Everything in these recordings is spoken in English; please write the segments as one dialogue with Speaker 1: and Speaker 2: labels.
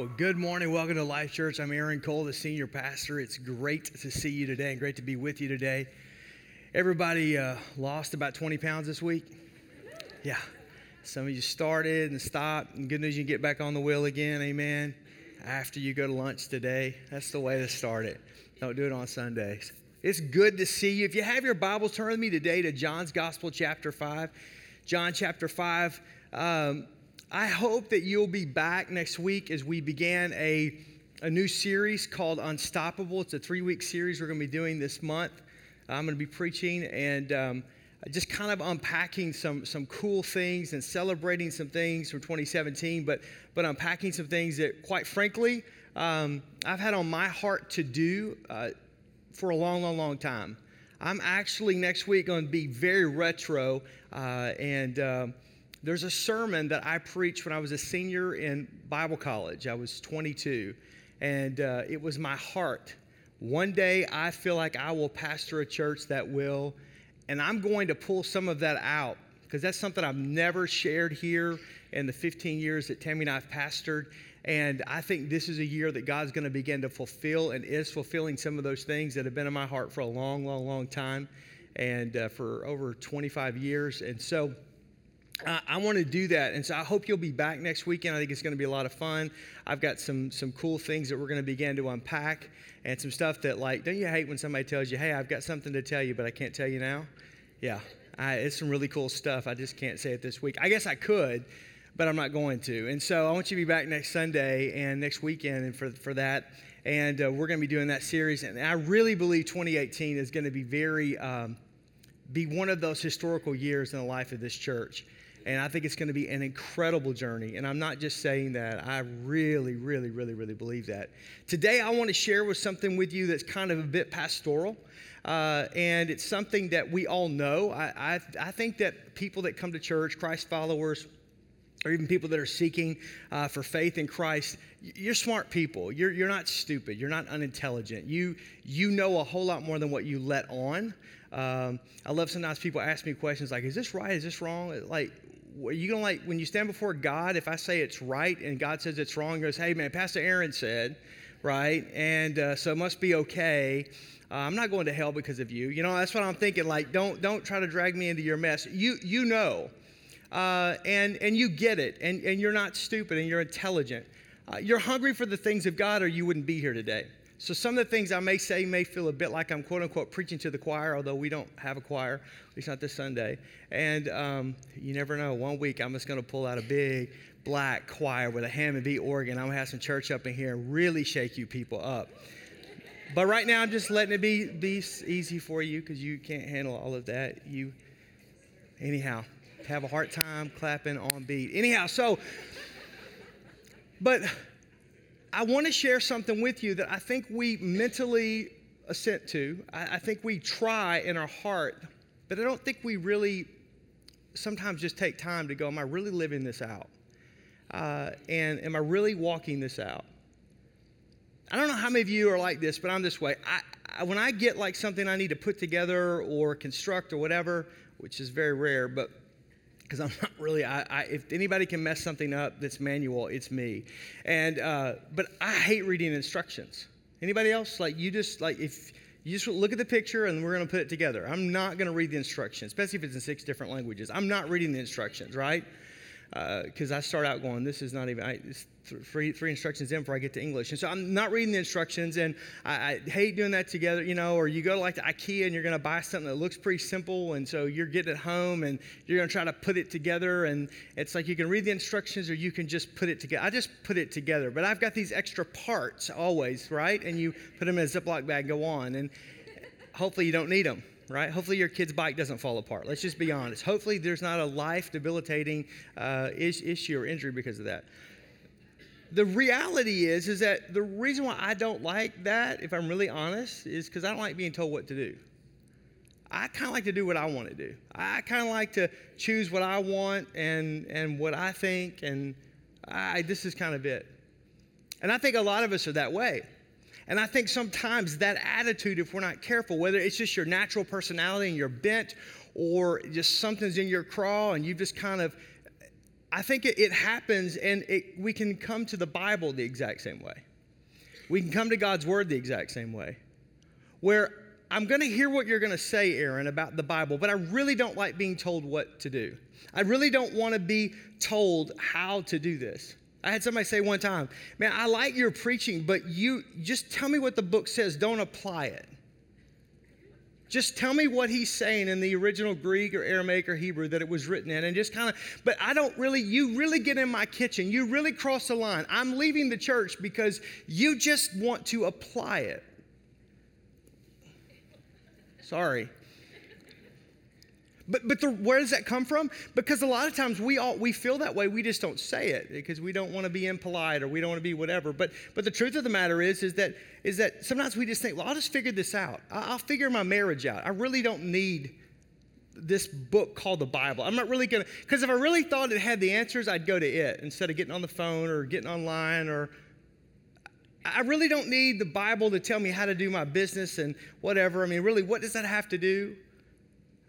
Speaker 1: Well, good morning. Welcome to Life Church. I'm Aaron Cole, the senior pastor. It's great to see you today and great to be with you today. Everybody uh, lost about 20 pounds this week? Yeah. Some of you started and stopped, and good news you can get back on the wheel again. Amen. After you go to lunch today. That's the way to start it. Don't do it on Sundays. It's good to see you. If you have your Bibles, turn with me today to John's Gospel, chapter 5. John chapter 5. Um, I hope that you'll be back next week as we began a, a new series called Unstoppable. It's a three week series we're going to be doing this month. I'm going to be preaching and um, just kind of unpacking some, some cool things and celebrating some things from 2017, but, but unpacking some things that, quite frankly, um, I've had on my heart to do uh, for a long, long, long time. I'm actually next week going to be very retro uh, and. Um, there's a sermon that I preached when I was a senior in Bible college. I was 22, and uh, it was my heart. One day I feel like I will pastor a church that will, and I'm going to pull some of that out because that's something I've never shared here in the 15 years that Tammy and I have pastored. And I think this is a year that God's going to begin to fulfill and is fulfilling some of those things that have been in my heart for a long, long, long time and uh, for over 25 years. And so, uh, I want to do that, and so I hope you'll be back next weekend. I think it's going to be a lot of fun. I've got some some cool things that we're going to begin to unpack, and some stuff that like, don't you hate when somebody tells you, "Hey, I've got something to tell you, but I can't tell you now"? Yeah, I, it's some really cool stuff. I just can't say it this week. I guess I could, but I'm not going to. And so I want you to be back next Sunday and next weekend, and for for that, and uh, we're going to be doing that series. And I really believe 2018 is going to be very um, be one of those historical years in the life of this church. And I think it's going to be an incredible journey. And I'm not just saying that, I really, really, really, really believe that. Today, I want to share with something with you that's kind of a bit pastoral. Uh, and it's something that we all know. I, I, I, think that people that come to church, Christ followers, or even people that are seeking uh, for faith in Christ, you're smart people. You're, you're not stupid. You're not unintelligent. You, you know a whole lot more than what you let on. Um, I love sometimes people ask me questions like, is this right? Is this wrong? Like, are you gonna like when you stand before God, if I say it's right and God says it's wrong, goes, hey man, Pastor Aaron said, right? And uh, so it must be okay. Uh, I'm not going to hell because of you. You know, that's what I'm thinking. Like, don't don't try to drag me into your mess. You you know, uh, and and you get it, and and you're not stupid, and you're intelligent. Uh, you're hungry for the things of God, or you wouldn't be here today. So some of the things I may say may feel a bit like I'm quote unquote preaching to the choir, although we don't have a choir, at least not this Sunday. And um, you never know. One week I'm just going to pull out a big black choir with a Hammond B organ. I'm going to have some church up in here and really shake you people up. But right now I'm just letting it be, be easy for you because you can't handle all of that. You, anyhow, have a hard time clapping on beat. Anyhow, so, but I want to share something with you that I think we mentally assent to. I, I, think we try in our heart, but I don't think we really sometimes just take time to go, Am I really living this out? Uh, and am I really walking this out? I don't know how many of you are like this, but I'm this way. I, I, when I get like something I need to put together or construct or whatever, which is very rare, but because I'm not really. I, I, if anybody can mess something up that's manual, it's me. And uh, but I hate reading instructions. Anybody else? Like you just like if you just look at the picture and we're going to put it together. I'm not going to read the instructions, especially if it's in six different languages. I'm not reading the instructions, right? Because uh, I start out going, this is not even. I, three, three instructions in before I get to English. And so I'm not reading the instructions, and I, I hate doing that together, you know, or you go to like to IKEA and you're going to buy something that looks pretty simple, and so you're getting it home and you're going to try to put it together, and it's like you can read the instructions or you can just put it together. I just put it together, but I've got these extra parts always, right? And you put them in a Ziploc bag, go on, and hopefully you don't need them right? Hopefully your kid's bike doesn't fall apart. Let's just be honest. Hopefully there's not a life debilitating uh, issue or injury because of that the reality is is that the reason why I don't like that, if I'm really honest, is because I don't like being told what to do. I kind of like to do what I want to do. I kind of like to choose what I want and and what I think, and I, this is kind of it. And I think a lot of us are that way. And I think sometimes that attitude, if we're not careful, whether it's just your natural personality and your bent, or just something's in your craw and you just kind of I think it, it happens and it, we can come to the Bible the exact same way. We can come to God's Word the exact same way. Where I'm going to hear what you're going to say, Aaron, about the Bible, but I really don't like being told what to do. I really don't want to be told how to do this. I had somebody say one time, Man, I like your preaching, but you just tell me what the book says, don't apply it. Just tell me what he's saying in the original Greek or Aramaic or Hebrew that it was written in, and just kind of, but I don't really, you really get in my kitchen. You really cross the line. I'm leaving the church because you just want to apply it. Sorry. But, but the, where does that come from? Because a lot of times we all we feel that way. We just don't say it because we don't want to be impolite or we don't want to be whatever. But but the truth of the matter is is that is that sometimes we just think, well, I'll just figure this out. I'll figure my marriage out. I really don't need this book called the Bible. I'm not really gonna because if I really thought it had the answers, I'd go to it instead of getting on the phone or getting online or I really don't need the Bible to tell me how to do my business and whatever. I mean, really, what does that have to do?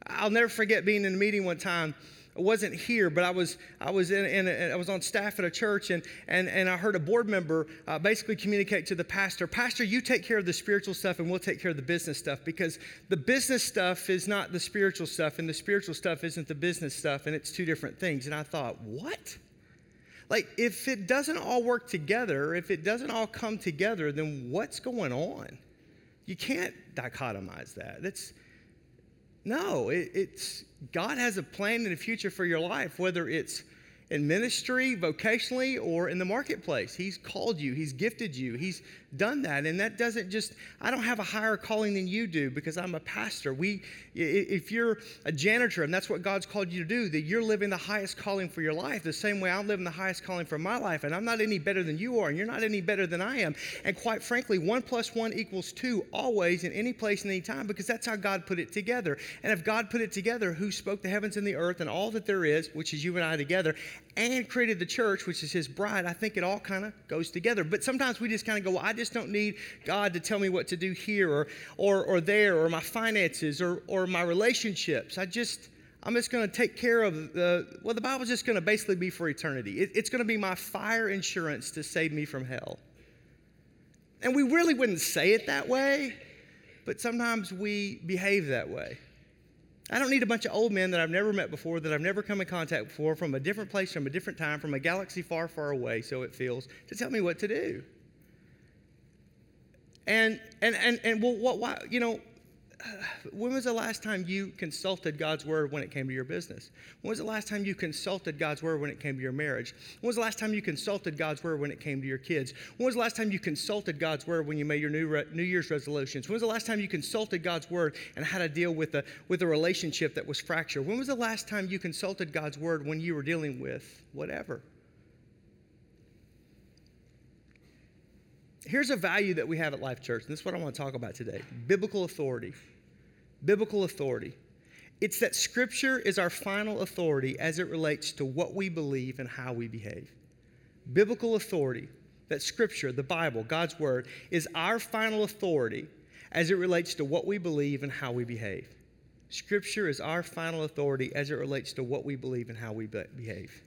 Speaker 1: I'll never forget being in a meeting one time. I wasn't here, but I was I was in, in a, I was on staff at a church, and and and I heard a board member uh, basically communicate to the pastor, Pastor, you take care of the spiritual stuff, and we'll take care of the business stuff because the business stuff is not the spiritual stuff, and the spiritual stuff isn't the business stuff, and it's two different things. And I thought, what? Like, if it doesn't all work together, if it doesn't all come together, then what's going on? You can't dichotomize that. That's no, it, it's God has a plan in the future for your life, whether it's in ministry, vocationally, or in the marketplace. He's called you, He's gifted you, He's done that. And that doesn't just, I don't have a higher calling than you do because I'm a pastor. We, if you're a janitor and that's what God's called you to do, that you're living the highest calling for your life, the same way I'm living the highest calling for my life. And I'm not any better than you are, and you're not any better than I am. And quite frankly, one plus one equals two always in any place and any time because that's how God put it together. And if God put it together, who spoke the heavens and the earth and all that there is, which is you and I together, and created the church, which is his bride, I think it all kind of goes together. But sometimes we just kind of go, well, I just don't need God to tell me what to do here or, or, or there or my finances or, or my relationships. I just, I'm just going to take care of the, well, the Bible's just going to basically be for eternity. It, it's going to be my fire insurance to save me from hell. And we really wouldn't say it that way, but sometimes we behave that way. I don't need a bunch of old men that I've never met before, that I've never come in contact before, from a different place, from a different time, from a galaxy far, far away, so it feels, to tell me what to do. And, and, and, and well, what, why, you know, when was the last time you consulted God's word when it came to your business? When was the last time you consulted God's word when it came to your marriage? When was the last time you consulted God's word when it came to your kids? When was the last time you consulted God's word when you made your New, re- New Year's resolutions? When was the last time you consulted God's word and how to deal with a, with a relationship that was fractured? When was the last time you consulted God's word when you were dealing with whatever? Here's a value that we have at Life Church, and this is what I want to talk about today biblical authority biblical authority. It's that Scripture is our final authority as it relates to what we believe and how we behave. Biblical authority, that Scripture, the Bible, God's Word, is our final authority as it relates to what we believe and how we behave. Scripture is our final authority as it relates to what we believe and how we behave.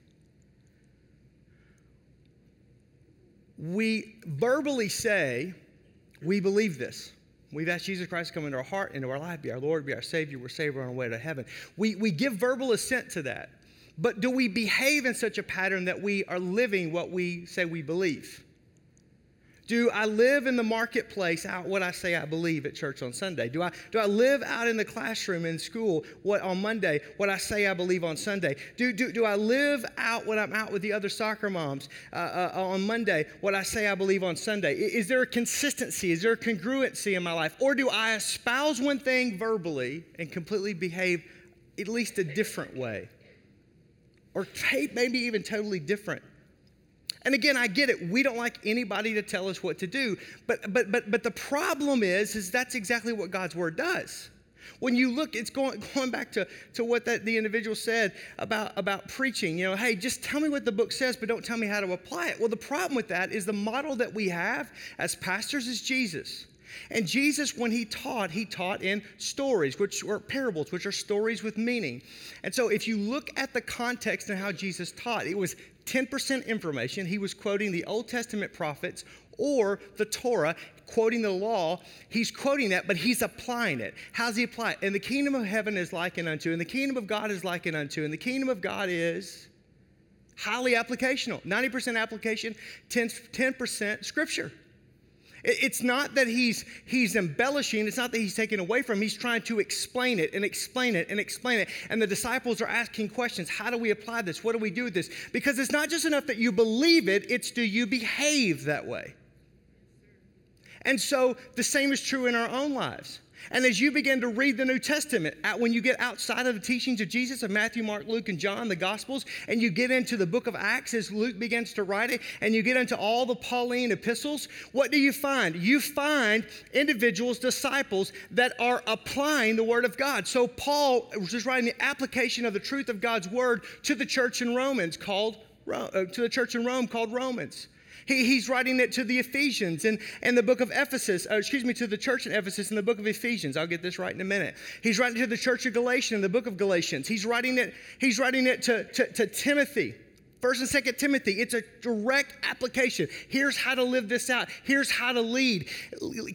Speaker 1: We verbally say we believe this. We've asked Jesus Christ to come into our heart, into our life, be our Lord, be our Savior. We're saved, on our way to heaven. We, we give verbal assent to that. But do we behave in such a pattern that we are living what we say we believe? Do I live in the marketplace out what I say I believe at church on Sunday? Do I, do I live out in the classroom in school what on Monday, what I say I believe on Sunday? Do, do, do I live out when I'm out with the other soccer moms uh, uh, on Monday, what I say I believe on Sunday? Is there a consistency? Is there a congruency in my life? Or do I espouse one thing verbally and completely behave at least a different way? Or maybe even totally different and again, I get it. We don't like anybody to tell us what to do. But, but, but, but the problem is, is that's exactly what God's word does. When you look, it's going, going back to, to what that, the individual said about, about preaching. You know, hey, just tell me what the book says, but don't tell me how to apply it. Well, the problem with that is the model that we have as pastors is Jesus. And Jesus, when he taught, he taught in stories, which were parables, which are stories with meaning. And so if you look at the context and how Jesus taught, it was 10% information. He was quoting the Old Testament prophets or the Torah, quoting the law. He's quoting that, but he's applying it. How's he apply it? And the kingdom of heaven is likened unto, and the kingdom of God is likened unto, and the kingdom of God is highly applicational 90% application, 10, 10% scripture. It's not that he's, he's embellishing, it's not that he's taking away from, he's trying to explain it and explain it and explain it. And the disciples are asking questions How do we apply this? What do we do with this? Because it's not just enough that you believe it, it's do you behave that way? And so the same is true in our own lives. And as you begin to read the New Testament, when you get outside of the teachings of Jesus of Matthew, Mark, Luke, and John, the Gospels, and you get into the book of Acts as Luke begins to write it, and you get into all the Pauline epistles, what do you find? You find individuals, disciples that are applying the Word of God. So Paul was writing the application of the truth of God's Word to the church in Romans called uh, to the church in Rome called Romans. He, he's writing it to the Ephesians and, and the book of Ephesus, uh, excuse me, to the church in Ephesus in the book of Ephesians. I'll get this right in a minute. He's writing to the church of Galatia in the book of Galatians. He's writing it, he's writing it to, to, to Timothy. First and Second Timothy, it's a direct application. Here's how to live this out. Here's how to lead.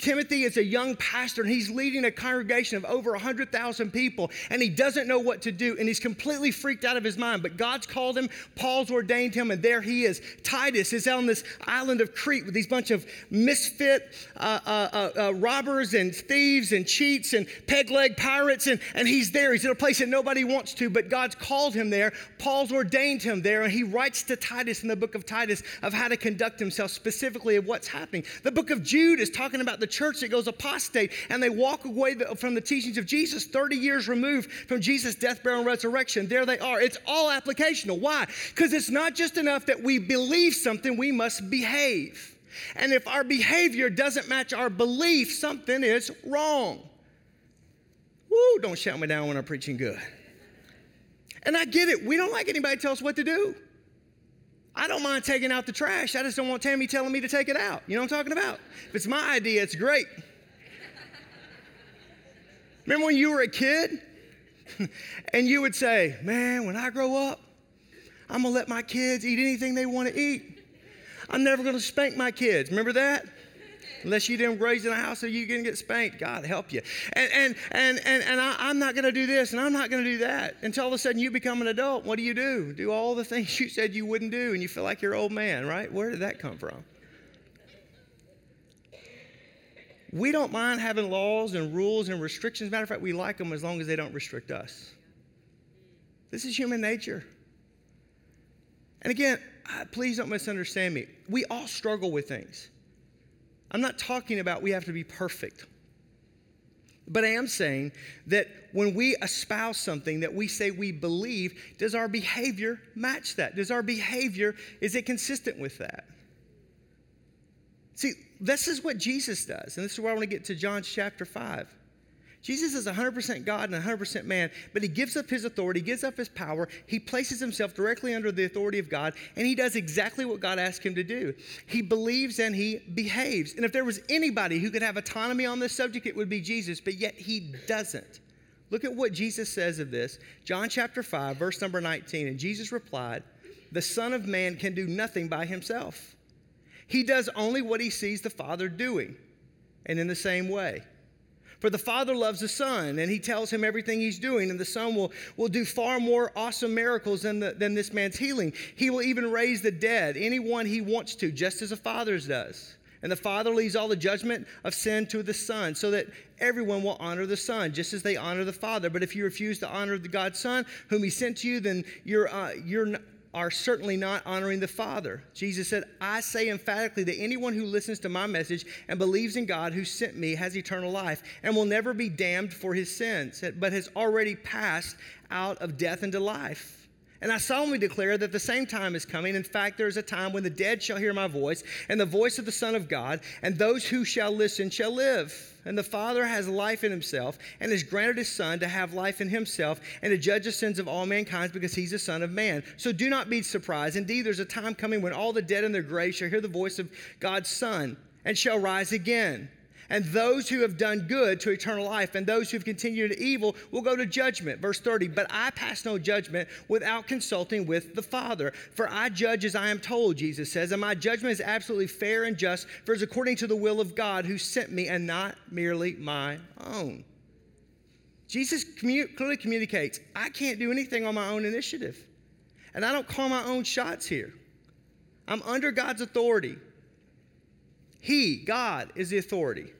Speaker 1: Timothy is a young pastor, and he's leading a congregation of over 100,000 people, and he doesn't know what to do, and he's completely freaked out of his mind. But God's called him, Paul's ordained him, and there he is. Titus is on this island of Crete with these bunch of misfit uh, uh, uh, uh robbers and thieves and cheats and peg leg pirates, and, and he's there. He's in a place that nobody wants to, but God's called him there. Paul's ordained him there, and he writes to Titus in the book of Titus of how to conduct himself, specifically of what's happening. The book of Jude is talking about the church that goes apostate and they walk away from the teachings of Jesus 30 years removed from Jesus' death, burial, and resurrection. There they are. It's all applicational. Why? Because it's not just enough that we believe something, we must behave. And if our behavior doesn't match our belief, something is wrong. Woo, don't shout me down when I'm preaching good. And I get it. We don't like anybody tell us what to do. I don't mind taking out the trash. I just don't want Tammy telling me to take it out. You know what I'm talking about? If it's my idea, it's great. Remember when you were a kid and you would say, Man, when I grow up, I'm gonna let my kids eat anything they wanna eat. I'm never gonna spank my kids. Remember that? Unless you didn't raise in a house so you can get spanked. God help you. And and and and, and I, am not going to do this and I'm not going to do that until all of a sudden you become an adult. What do you do? Do all the things you said you wouldn't do, and you feel like you're old man, right? Where did that come from? We don't mind having laws and rules and restrictions. Matter of fact, we like them as long as they don't restrict us. This is human nature. And again, please don't misunderstand me. We all struggle with things. I'm not talking about we have to be perfect. But I am saying that when we espouse something that we say we believe, does our behavior match that? Does our behavior, is it consistent with that? See, this is what Jesus does. And this is where I want to get to John chapter 5. Jesus is 100% God and 100% man, but he gives up his authority, gives up his power. He places himself directly under the authority of God, and he does exactly what God asked him to do. He believes and he behaves. And if there was anybody who could have autonomy on this subject, it would be Jesus, but yet he doesn't. Look at what Jesus says of this. John chapter 5, verse number 19. And Jesus replied, The Son of Man can do nothing by himself. He does only what he sees the Father doing. And in the same way, for the Father loves the Son, and He tells him everything He's doing, and the Son will, will do far more awesome miracles than, the, than this man's healing. He will even raise the dead, anyone He wants to, just as the Father does. And the Father leaves all the judgment of sin to the Son, so that everyone will honor the Son, just as they honor the Father. But if you refuse to honor the God's Son, whom He sent to you, then you're, uh, you're, are certainly not honoring the Father. Jesus said, I say emphatically that anyone who listens to my message and believes in God who sent me has eternal life and will never be damned for his sins, but has already passed out of death into life. And I solemnly declare that the same time is coming. In fact, there is a time when the dead shall hear my voice, and the voice of the Son of God, and those who shall listen shall live. And the Father has life in himself, and has granted his Son to have life in himself, and to judge the sins of all mankind, because he's the Son of Man. So do not be surprised. Indeed, there's a time coming when all the dead in their graves shall hear the voice of God's Son, and shall rise again. And those who have done good to eternal life, and those who have continued evil will go to judgment. Verse 30, but I pass no judgment without consulting with the Father. For I judge as I am told, Jesus says, and my judgment is absolutely fair and just, for it's according to the will of God who sent me, and not merely my own. Jesus clearly communicates, I can't do anything on my own initiative. And I don't call my own shots here. I'm under God's authority. He, God, is the authority.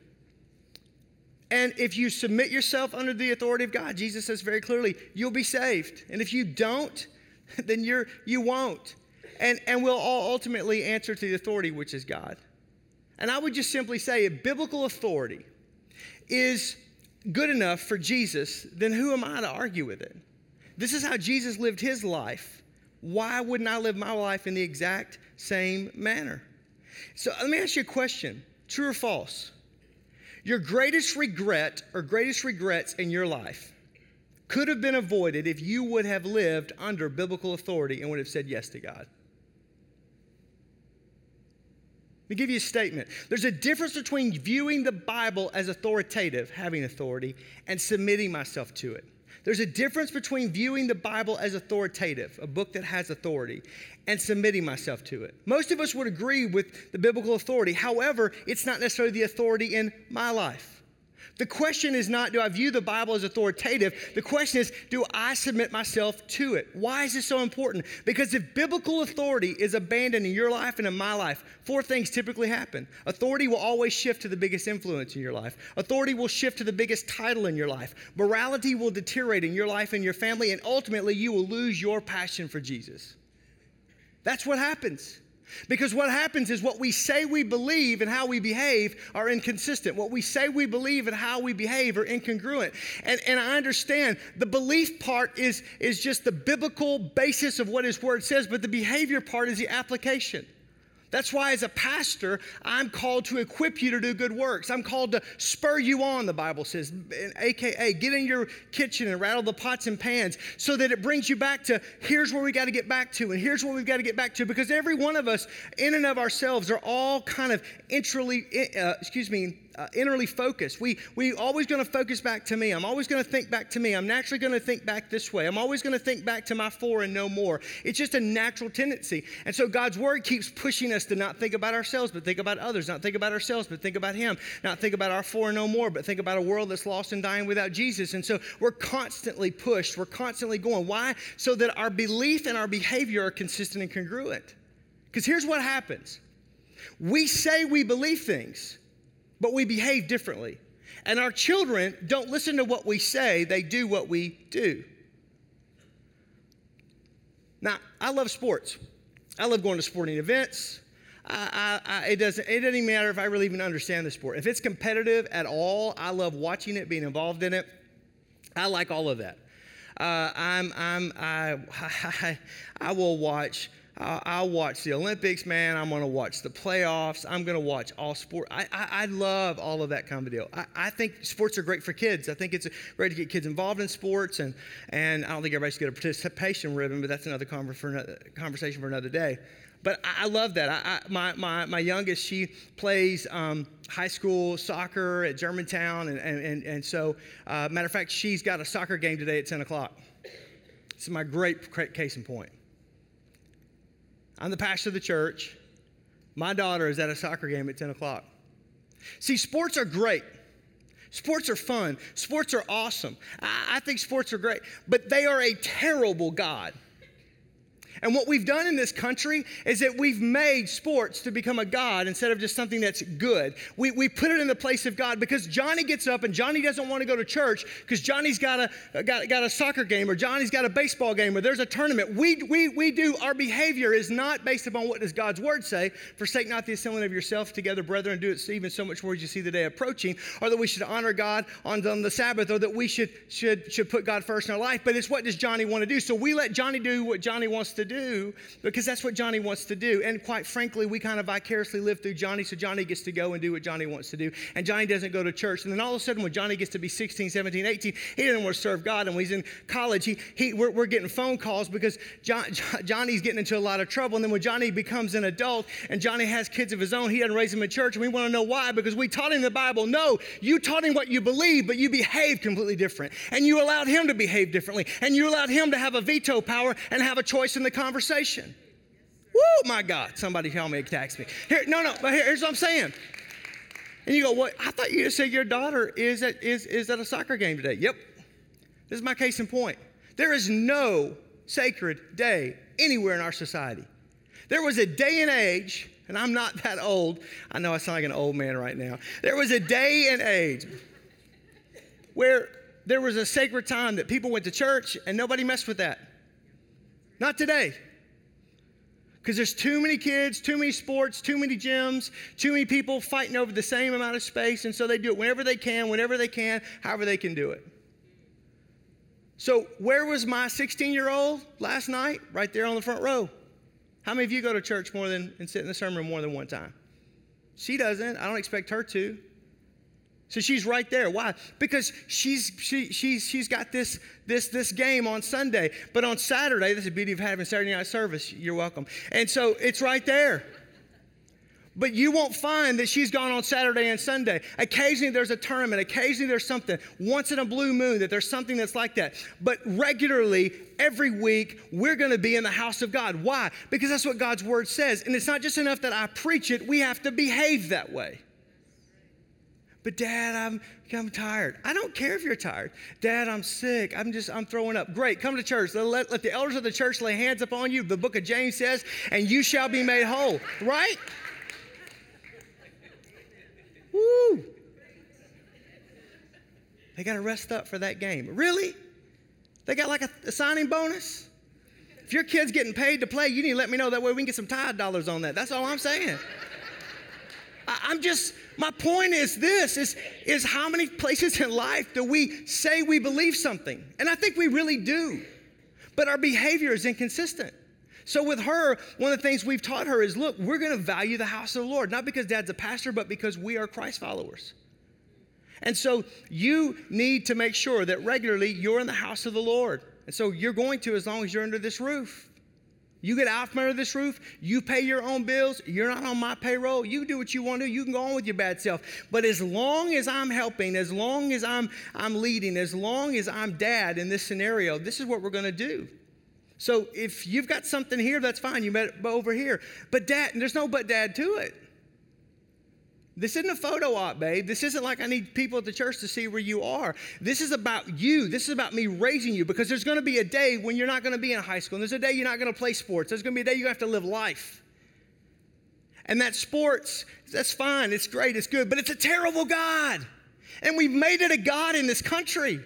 Speaker 1: And if you submit yourself under the authority of God, Jesus says very clearly, you'll be saved. And if you don't, then you're you won't. And and we'll all ultimately answer to the authority which is God. And I would just simply say if biblical authority is good enough for Jesus, then who am I to argue with it? This is how Jesus lived his life. Why wouldn't I live my life in the exact same manner? So let me ask you a question true or false? Your greatest regret or greatest regrets in your life could have been avoided if you would have lived under biblical authority and would have said yes to God. Let me give you a statement. There's a difference between viewing the Bible as authoritative, having authority, and submitting myself to it. There's a difference between viewing the Bible as authoritative, a book that has authority, and submitting myself to it. Most of us would agree with the biblical authority. However, it's not necessarily the authority in my life. The question is not, do I view the Bible as authoritative? The question is, do I submit myself to it? Why is this so important? Because if biblical authority is abandoned in your life and in my life, four things typically happen. Authority will always shift to the biggest influence in your life, authority will shift to the biggest title in your life, morality will deteriorate in your life and your family, and ultimately you will lose your passion for Jesus. That's what happens. Because what happens is what we say we believe and how we behave are inconsistent. What we say we believe and how we behave are incongruent. And, and I understand the belief part is, is just the biblical basis of what His Word says, but the behavior part is the application. That's why, as a pastor, I'm called to equip you to do good works. I'm called to spur you on, the Bible says, AKA, get in your kitchen and rattle the pots and pans so that it brings you back to here's where we got to get back to, and here's what we've got to get back to. Because every one of us, in and of ourselves, are all kind of intrally, uh, excuse me, uh, innerly focused. We we always going to focus back to me. I'm always going to think back to me. I'm naturally going to think back this way. I'm always going to think back to my four and no more. It's just a natural tendency. And so God's word keeps pushing us to not think about ourselves, but think about others. Not think about ourselves, but think about Him. Not think about our four and no more, but think about a world that's lost and dying without Jesus. And so we're constantly pushed. We're constantly going. Why? So that our belief and our behavior are consistent and congruent. Because here's what happens. We say we believe things, but we behave differently. And our children don't listen to what we say, they do what we do. Now, I love sports. I love going to sporting events. I, I, I, it, doesn't, it doesn't even matter if I really even understand the sport. If it's competitive at all, I love watching it, being involved in it. I like all of that. Uh, I'm, I'm, I, I, I will watch I'll watch the Olympics, man. I'm going to watch the playoffs. I'm going to watch all sport. I, I, I, love all of that kind of deal. I, I, think sports are great for kids. I think it's great to get kids involved in sports, and, and I don't think everybody should get a participation ribbon, but that's another, for conversation for another day. But I, love that. I, my, my, my youngest, she plays um, high school soccer at Germantown, and, and, and, and so, uh, matter of fact, she's got a soccer game today at 10 o'clock. It's my great case in point. I'm the pastor of the church. My daughter is at a soccer game at 10 o'clock. See, sports are great. Sports are fun. Sports are awesome. I, I think sports are great, but they are a terrible God. And what we've done in this country is that we've made sports to become a God instead of just something that's good. We, we put it in the place of God because Johnny gets up and Johnny doesn't want to go to church because Johnny's got a, got, got a soccer game or Johnny's got a baseball game or there's a tournament. We, we, we do, our behavior is not based upon what does God's word say. Forsake not the assembling of yourself together, brethren, do it even so much more as you see the day approaching, or that we should honor God on, on the Sabbath, or that we should, should, should put God first in our life. But it's what does Johnny want to do? So we let Johnny do what Johnny wants to to do because that's what Johnny wants to do. And quite frankly, we kind of vicariously live through Johnny, so Johnny gets to go and do what Johnny wants to do. And Johnny doesn't go to church. And then all of a sudden, when Johnny gets to be 16, 17, 18, he doesn't want to serve God. And when he's in college, he, he, we're, we're getting phone calls because John, Johnny's getting into a lot of trouble. And then when Johnny becomes an adult and Johnny has kids of his own, he doesn't raise them in church. And we want to know why because we taught him the Bible. No, you taught him what you believe, but you behaved completely different. And you allowed him to behave differently. And you allowed him to have a veto power and have a choice in the conversation. Woo, my God. Somebody tell me, text me. Here, no, no, but here, here's what I'm saying. And you go, well, I thought you said your daughter is at, is, is at a soccer game today. Yep. This is my case in point. There is no sacred day anywhere in our society. There was a day and age, and I'm not that old. I know I sound like an old man right now. There was a day and age where there was a sacred time that people went to church and nobody messed with that. Not today. Because there's too many kids, too many sports, too many gyms, too many people fighting over the same amount of space, and so they do it whenever they can, whenever they can, however they can do it. So, where was my 16 year old last night? Right there on the front row. How many of you go to church more than and sit in the sermon more than one time? She doesn't. I don't expect her to. So she's right there. Why? Because she's she, she's she's got this this this game on Sunday, but on Saturday, this is the beauty of having Saturday night service. You're welcome. And so it's right there. But you won't find that she's gone on Saturday and Sunday. Occasionally there's a tournament, occasionally there's something. Once in a blue moon that there's something that's like that. But regularly, every week, we're going to be in the house of God. Why? Because that's what God's word says. And it's not just enough that I preach it, we have to behave that way. But dad, I'm I'm tired. I don't care if you're tired. Dad, I'm sick. I'm just I'm throwing up. Great, come to church. Let, let the elders of the church lay hands upon you. The book of James says, and you shall be made whole. Right? Woo! They got to rest up for that game. Really? They got like a, a signing bonus? If your kid's getting paid to play, you need to let me know. That way we can get some tithe dollars on that. That's all I'm saying. I, I'm just, my point is this is, is how many places in life do we say we believe something? And I think we really do. But our behavior is inconsistent. So, with her, one of the things we've taught her is look, we're going to value the house of the Lord, not because dad's a pastor, but because we are Christ followers. And so, you need to make sure that regularly you're in the house of the Lord. And so, you're going to as long as you're under this roof. You get out from under this roof, you pay your own bills, you're not on my payroll, you do what you want to do, you can go on with your bad self. But as long as I'm helping, as long as I'm, I'm leading, as long as I'm dad in this scenario, this is what we're going to do. So if you've got something here, that's fine. You met over here. But dad, there's no but dad to it. This isn't a photo op, babe. This isn't like I need people at the church to see where you are. This is about you. This is about me raising you because there's going to be a day when you're not going to be in high school. And there's a day you're not going to play sports. There's going to be a day you have to live life. And that sports, that's fine. It's great. It's good. But it's a terrible God. And we've made it a God in this country.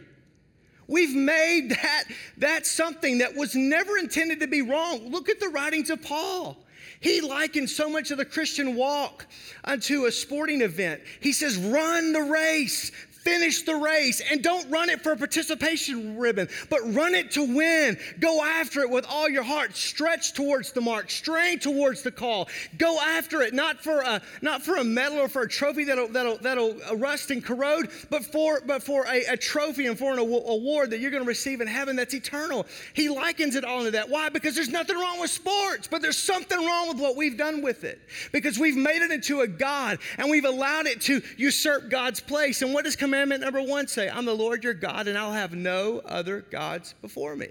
Speaker 1: We've made that, that something that was never intended to be wrong. Look at the writings of Paul. He likened so much of the Christian walk unto a sporting event. He says, run the race, Finish the race and don't run it for a participation ribbon, but run it to win. Go after it with all your heart. Stretch towards the mark, strain towards the call. Go after it, not for a not for a medal or for a trophy that'll that'll that'll rust and corrode, but for but for a, a trophy and for an award that you're going to receive in heaven that's eternal. He likens it all to that. Why? Because there's nothing wrong with sports, but there's something wrong with what we've done with it. Because we've made it into a god and we've allowed it to usurp God's place. And what does come commandment number one say, I'm the Lord your God, and I'll have no other gods before me.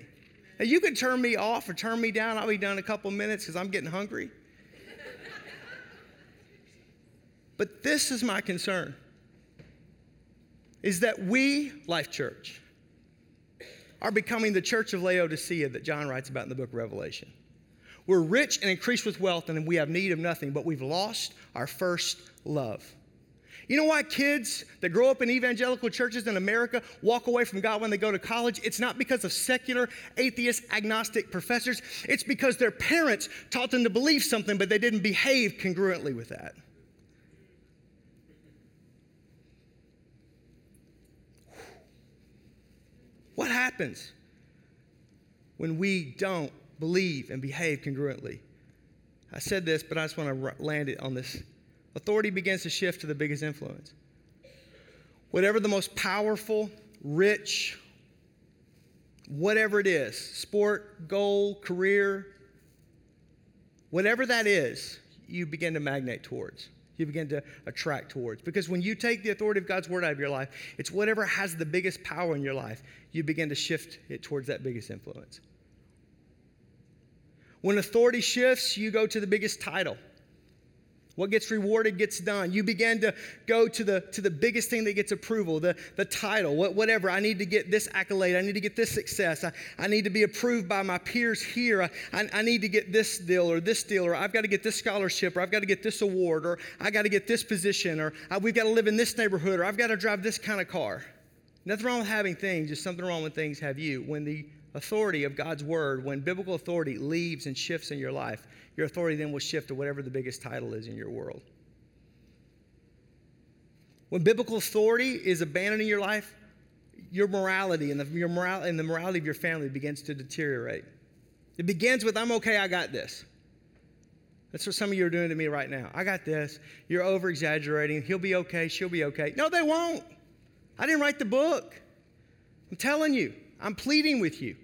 Speaker 1: Now, you can turn me off or turn me down. I'll be done in a couple minutes because I'm getting hungry. but this is my concern is that we, Life Church, are becoming the church of Laodicea that John writes about in the book of Revelation. We're rich and increased with wealth, and we have need of nothing, but we've lost our first love. You know why kids that grow up in evangelical churches in America walk away from God when they go to college? It's not because of secular, atheist, agnostic professors. It's because their parents taught them to believe something, but they didn't behave congruently with that. What happens when we don't believe, and behave congruently. I said this, but I just want to land it on this. Authority begins to shift to the biggest influence. Whatever the most powerful, rich, whatever it is sport, goal, career whatever that is, you begin to magnate towards. You begin to attract towards. Because when you take the authority of God's word out of your life, it's whatever has the biggest power in your life, you begin to shift it towards that biggest influence. When authority shifts, you go to the biggest title. What gets rewarded gets done. You begin to go to the, to the biggest thing that gets approval, the, the title, what, whatever. I need to get this accolade. I need to get this success. I, I need to be approved by my peers here. I, I, I need to get this deal or this deal, or I've got to get this scholarship, or I've got to get this award, or I got to get this position, or I, we've got to live in this neighborhood, or I've got to drive this kind of car. Nothing wrong with having things, just something wrong when things have you. When the authority of God's word, when biblical authority leaves and shifts in your life, your authority then will shift to whatever the biggest title is in your world. When biblical authority is abandoned in your life, your morality and the, your moral, and the morality of your family begins to deteriorate. It begins with, I'm okay, I got this. That's what some of you are doing to me right now. I got this. You're over exaggerating. He'll be okay. She'll be okay. No, they won't. I didn't write the book. I'm telling you, I'm pleading with you.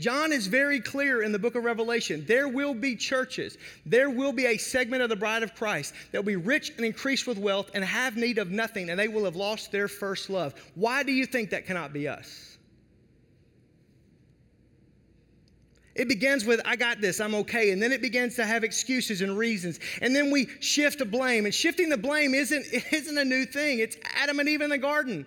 Speaker 1: John is very clear in the book of Revelation. There will be churches, there will be a segment of the bride of Christ that will be rich and increased with wealth and have need of nothing, and they will have lost their first love. Why do you think that cannot be us? It begins with, I got this, I'm okay. And then it begins to have excuses and reasons. And then we shift the blame. And shifting the blame isn't, isn't a new thing, it's Adam and Eve in the garden.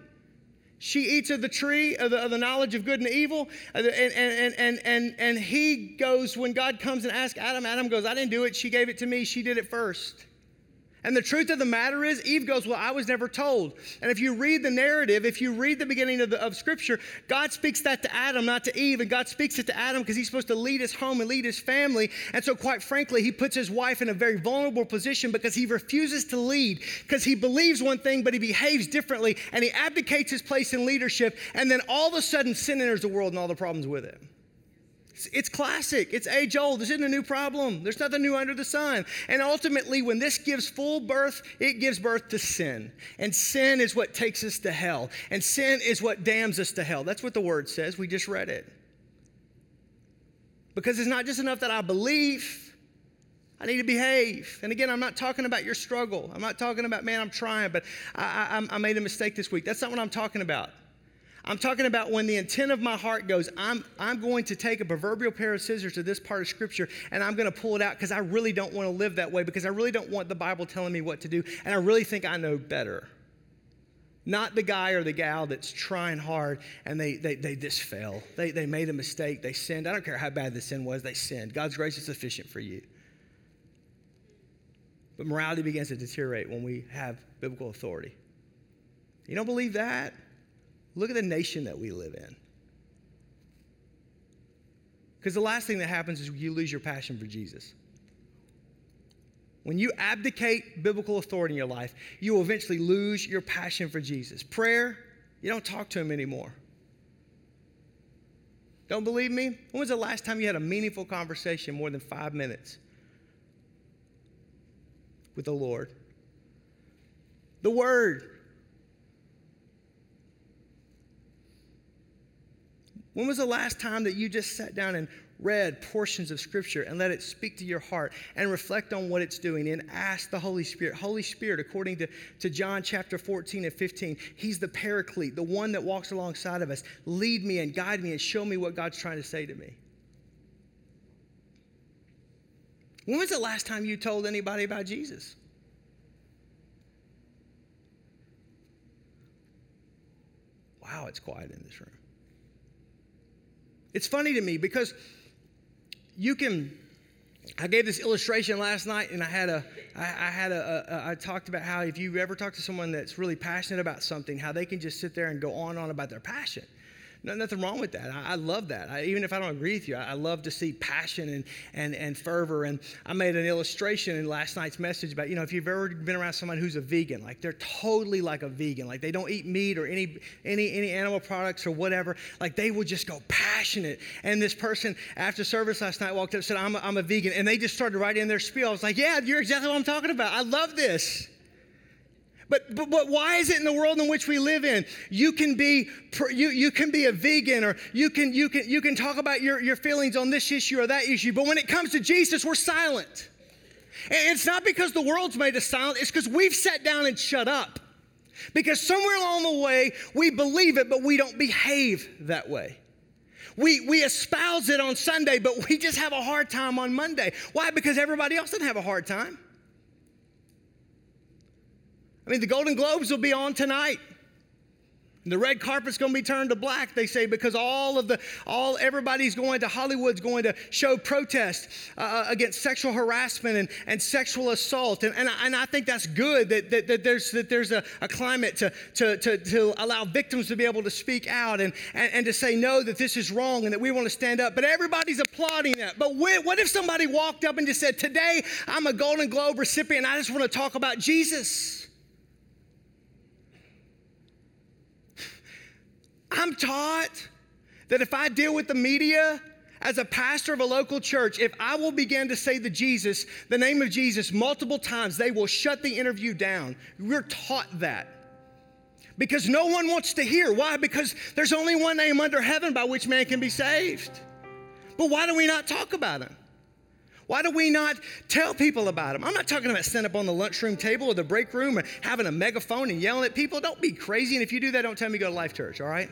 Speaker 1: She eats of the tree of the, of the knowledge of good and evil. And, and, and, and, and he goes, when God comes and asks Adam, Adam goes, I didn't do it. She gave it to me. She did it first. And the truth of the matter is, Eve goes, Well, I was never told. And if you read the narrative, if you read the beginning of, the, of Scripture, God speaks that to Adam, not to Eve. And God speaks it to Adam because he's supposed to lead his home and lead his family. And so, quite frankly, he puts his wife in a very vulnerable position because he refuses to lead, because he believes one thing, but he behaves differently. And he abdicates his place in leadership. And then all of a sudden, sin enters the world and all the problems with it. It's classic. It's age old. This isn't a new problem. There's nothing new under the sun. And ultimately, when this gives full birth, it gives birth to sin. And sin is what takes us to hell. And sin is what damns us to hell. That's what the word says. We just read it. Because it's not just enough that I believe, I need to behave. And again, I'm not talking about your struggle. I'm not talking about, man, I'm trying, but I, I, I made a mistake this week. That's not what I'm talking about. I'm talking about when the intent of my heart goes, I'm, I'm going to take a proverbial pair of scissors to this part of Scripture and I'm going to pull it out because I really don't want to live that way because I really don't want the Bible telling me what to do and I really think I know better. Not the guy or the gal that's trying hard and they, they, they just fail. They, they made a mistake. They sinned. I don't care how bad the sin was, they sinned. God's grace is sufficient for you. But morality begins to deteriorate when we have biblical authority. You don't believe that? Look at the nation that we live in. Because the last thing that happens is you lose your passion for Jesus. When you abdicate biblical authority in your life, you will eventually lose your passion for Jesus. Prayer, you don't talk to him anymore. Don't believe me? When was the last time you had a meaningful conversation more than five minutes with the Lord? The Word. When was the last time that you just sat down and read portions of Scripture and let it speak to your heart and reflect on what it's doing and ask the Holy Spirit? Holy Spirit, according to, to John chapter 14 and 15, He's the paraclete, the one that walks alongside of us. Lead me and guide me and show me what God's trying to say to me. When was the last time you told anybody about Jesus? Wow, it's quiet in this room. It's funny to me because you can. I gave this illustration last night, and I had a, I, I had a, a, I talked about how if you ever talk to someone that's really passionate about something, how they can just sit there and go on and on about their passion. No, nothing wrong with that. I, I love that. I, even if I don't agree with you, I, I, love to see passion and, and, and fervor. And I made an illustration in last night's message about, you know, if you've ever been around someone who's a vegan, like they're totally like a vegan, like they don't eat meat or any, any, any animal products or whatever, like they will just go passionate. And this person after service last night walked up and said, I'm a, I'm a vegan. And they just started writing their spiel. I was like, yeah, you're exactly what I'm talking about. I love this. But, but, but why is it in the world in which we live in? You can be, you, you can be a vegan or you can, you, can, you can talk about your, your feelings on this issue or that issue, but when it comes to Jesus, we're silent. And it's not because the world's made us silent, it's because we've sat down and shut up. Because somewhere along the way, we believe it, but we don't behave that way. We, we espouse it on Sunday, but we just have a hard time on Monday. Why? Because everybody else doesn't have a hard time. I mean, the Golden Globes will be on tonight. The red carpet's going to be turned to black, they say, because all of the, all, everybody's going to, Hollywood's going to show protest uh, uh, against sexual harassment and, and sexual assault. And, and, I, and I think that's good that, that, that there's, that there's a, a climate to, to, to, to allow victims to be able to speak out and, and, and to say, no, that this is wrong and that we want to stand up. But everybody's applauding that. But when, what if somebody walked up and just said, today I'm a Golden Globe recipient, I just want to talk about Jesus? I'm taught that if I deal with the media as a pastor of a local church, if I will begin to say the Jesus, the name of Jesus, multiple times, they will shut the interview down. We're taught that. Because no one wants to hear. Why? Because there's only one name under heaven by which man can be saved. But why do we not talk about him? Why do we not tell people about him? I'm not talking about standing up on the lunchroom table or the break room or having a megaphone and yelling at people. Don't be crazy. And if you do that, don't tell me to go to Life Church, all right?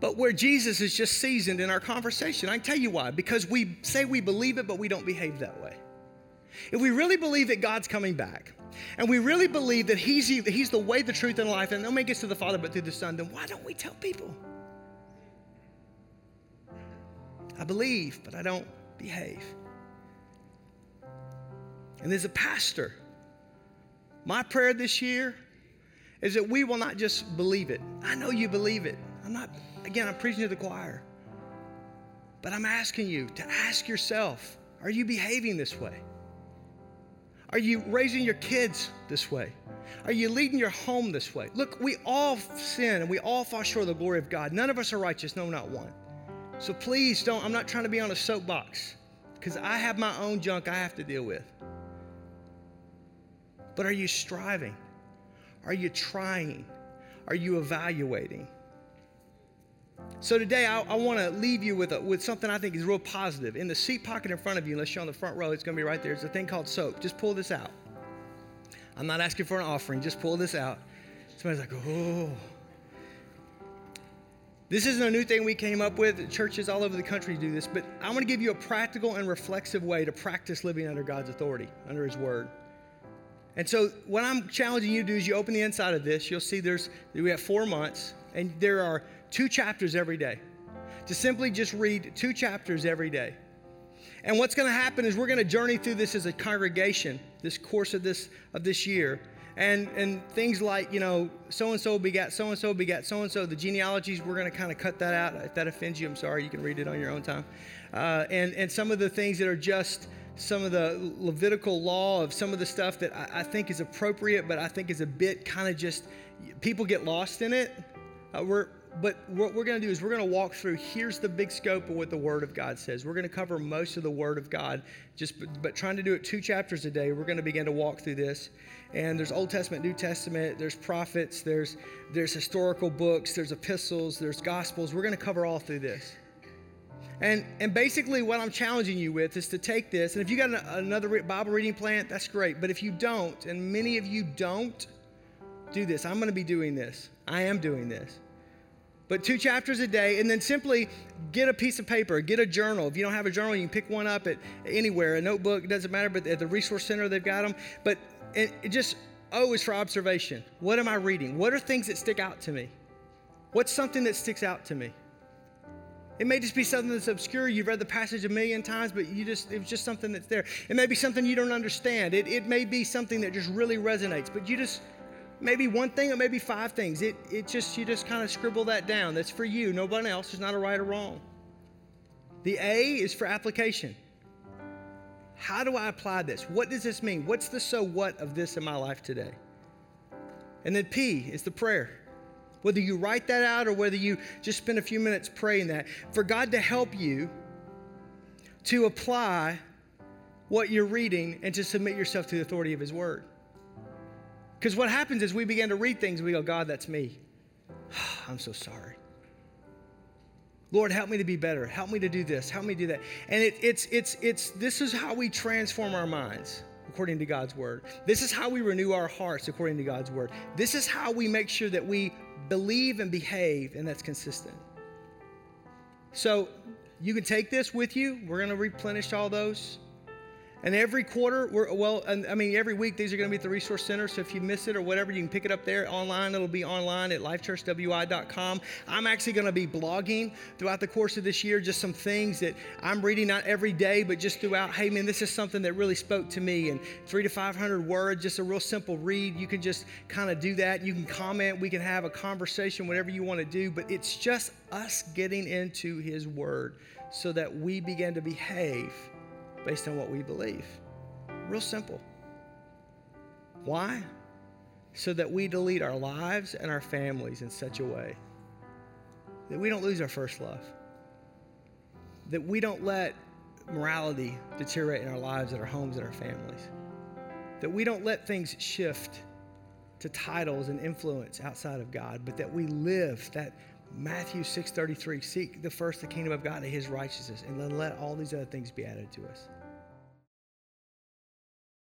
Speaker 1: but where Jesus is just seasoned in our conversation. I can tell you why. Because we say we believe it, but we don't behave that way. If we really believe that God's coming back, and we really believe that He's, he's the way, the truth, and life, and no man gets to the Father but through the Son, then why don't we tell people? I believe, but I don't behave. And as a pastor, my prayer this year is that we will not just believe it. I know you believe it. I'm not, again, I'm preaching to the choir. But I'm asking you to ask yourself are you behaving this way? Are you raising your kids this way? Are you leading your home this way? Look, we all sin and we all fall short of the glory of God. None of us are righteous, no, not one. So please don't, I'm not trying to be on a soapbox because I have my own junk I have to deal with. But are you striving? Are you trying? Are you evaluating? So today, I, I want to leave you with, a, with something I think is real positive. In the seat pocket in front of you, unless you're on the front row, it's going to be right there. It's a thing called soap. Just pull this out. I'm not asking for an offering. Just pull this out. Somebody's like, oh. This isn't a new thing we came up with. Churches all over the country do this, but I want to give you a practical and reflexive way to practice living under God's authority, under His Word. And so, what I'm challenging you to do is you open the inside of this. You'll see there's we have four months, and there are two chapters every day. To simply just read two chapters every day. And what's going to happen is we're going to journey through this as a congregation, this course of this of this year and and things like you know so and so begat so and so begat so and so the genealogies we're going to kind of cut that out. If that offends you i'm sorry you can read it on your own time. Uh, and and some of the things that are just some of the levitical law of some of the stuff that i, I think is appropriate but i think is a bit kind of just people get lost in it. Uh, we're but what we're going to do is we're going to walk through here's the big scope of what the word of god says. We're going to cover most of the word of god just but, but trying to do it two chapters a day we're going to begin to walk through this and there's Old Testament, New Testament, there's prophets, there's there's historical books, there's epistles, there's gospels. We're going to cover all through this. And and basically what I'm challenging you with is to take this and if you got an, another Bible reading plan, that's great. But if you don't, and many of you don't do this, I'm going to be doing this. I am doing this. But two chapters a day, and then simply get a piece of paper, get a journal. If you don't have a journal, you can pick one up at anywhere, a notebook, doesn't matter, but at the resource center, they've got them. But it, it just oh, O is for observation. What am I reading? What are things that stick out to me? What's something that sticks out to me? It may just be something that's obscure. You've read the passage a million times, but you just it was just something that's there. It may be something you don't understand. It, it may be something that just really resonates, but you just maybe one thing or maybe five things. It, it just, you just kind of scribble that down. That's for you, nobody else. There's not a right or wrong. The A is for application. How do I apply this? What does this mean? What's the so what of this in my life today? And then P is the prayer. Whether you write that out or whether you just spend a few minutes praying that, for God to help you to apply what you're reading and to submit yourself to the authority of His Word. Because what happens is we begin to read things we go, God, that's me. I'm so sorry. Lord, help me to be better. Help me to do this. Help me do that. And it, it's, it's, it's, this is how we transform our minds according to God's word. This is how we renew our hearts according to God's word. This is how we make sure that we believe and behave, and that's consistent. So you can take this with you. We're going to replenish all those. And every quarter, we're, well, I mean, every week, these are going to be at the Resource Center. So if you miss it or whatever, you can pick it up there online. It'll be online at lifechurchwi.com. I'm actually going to be blogging throughout the course of this year, just some things that I'm reading, not every day, but just throughout. Hey, man, this is something that really spoke to me. And three to 500 words, just a real simple read. You can just kind of do that. You can comment. We can have a conversation, whatever you want to do. But it's just us getting into His Word so that we begin to behave based on what we believe. Real simple. Why? So that we delete our lives and our families in such a way that we don't lose our first love, that we don't let morality deteriorate in our lives, in our homes, and our families, that we don't let things shift to titles and influence outside of God, but that we live that Matthew 6:33, seek the first the kingdom of God and his righteousness, and then let all these other things be added to us.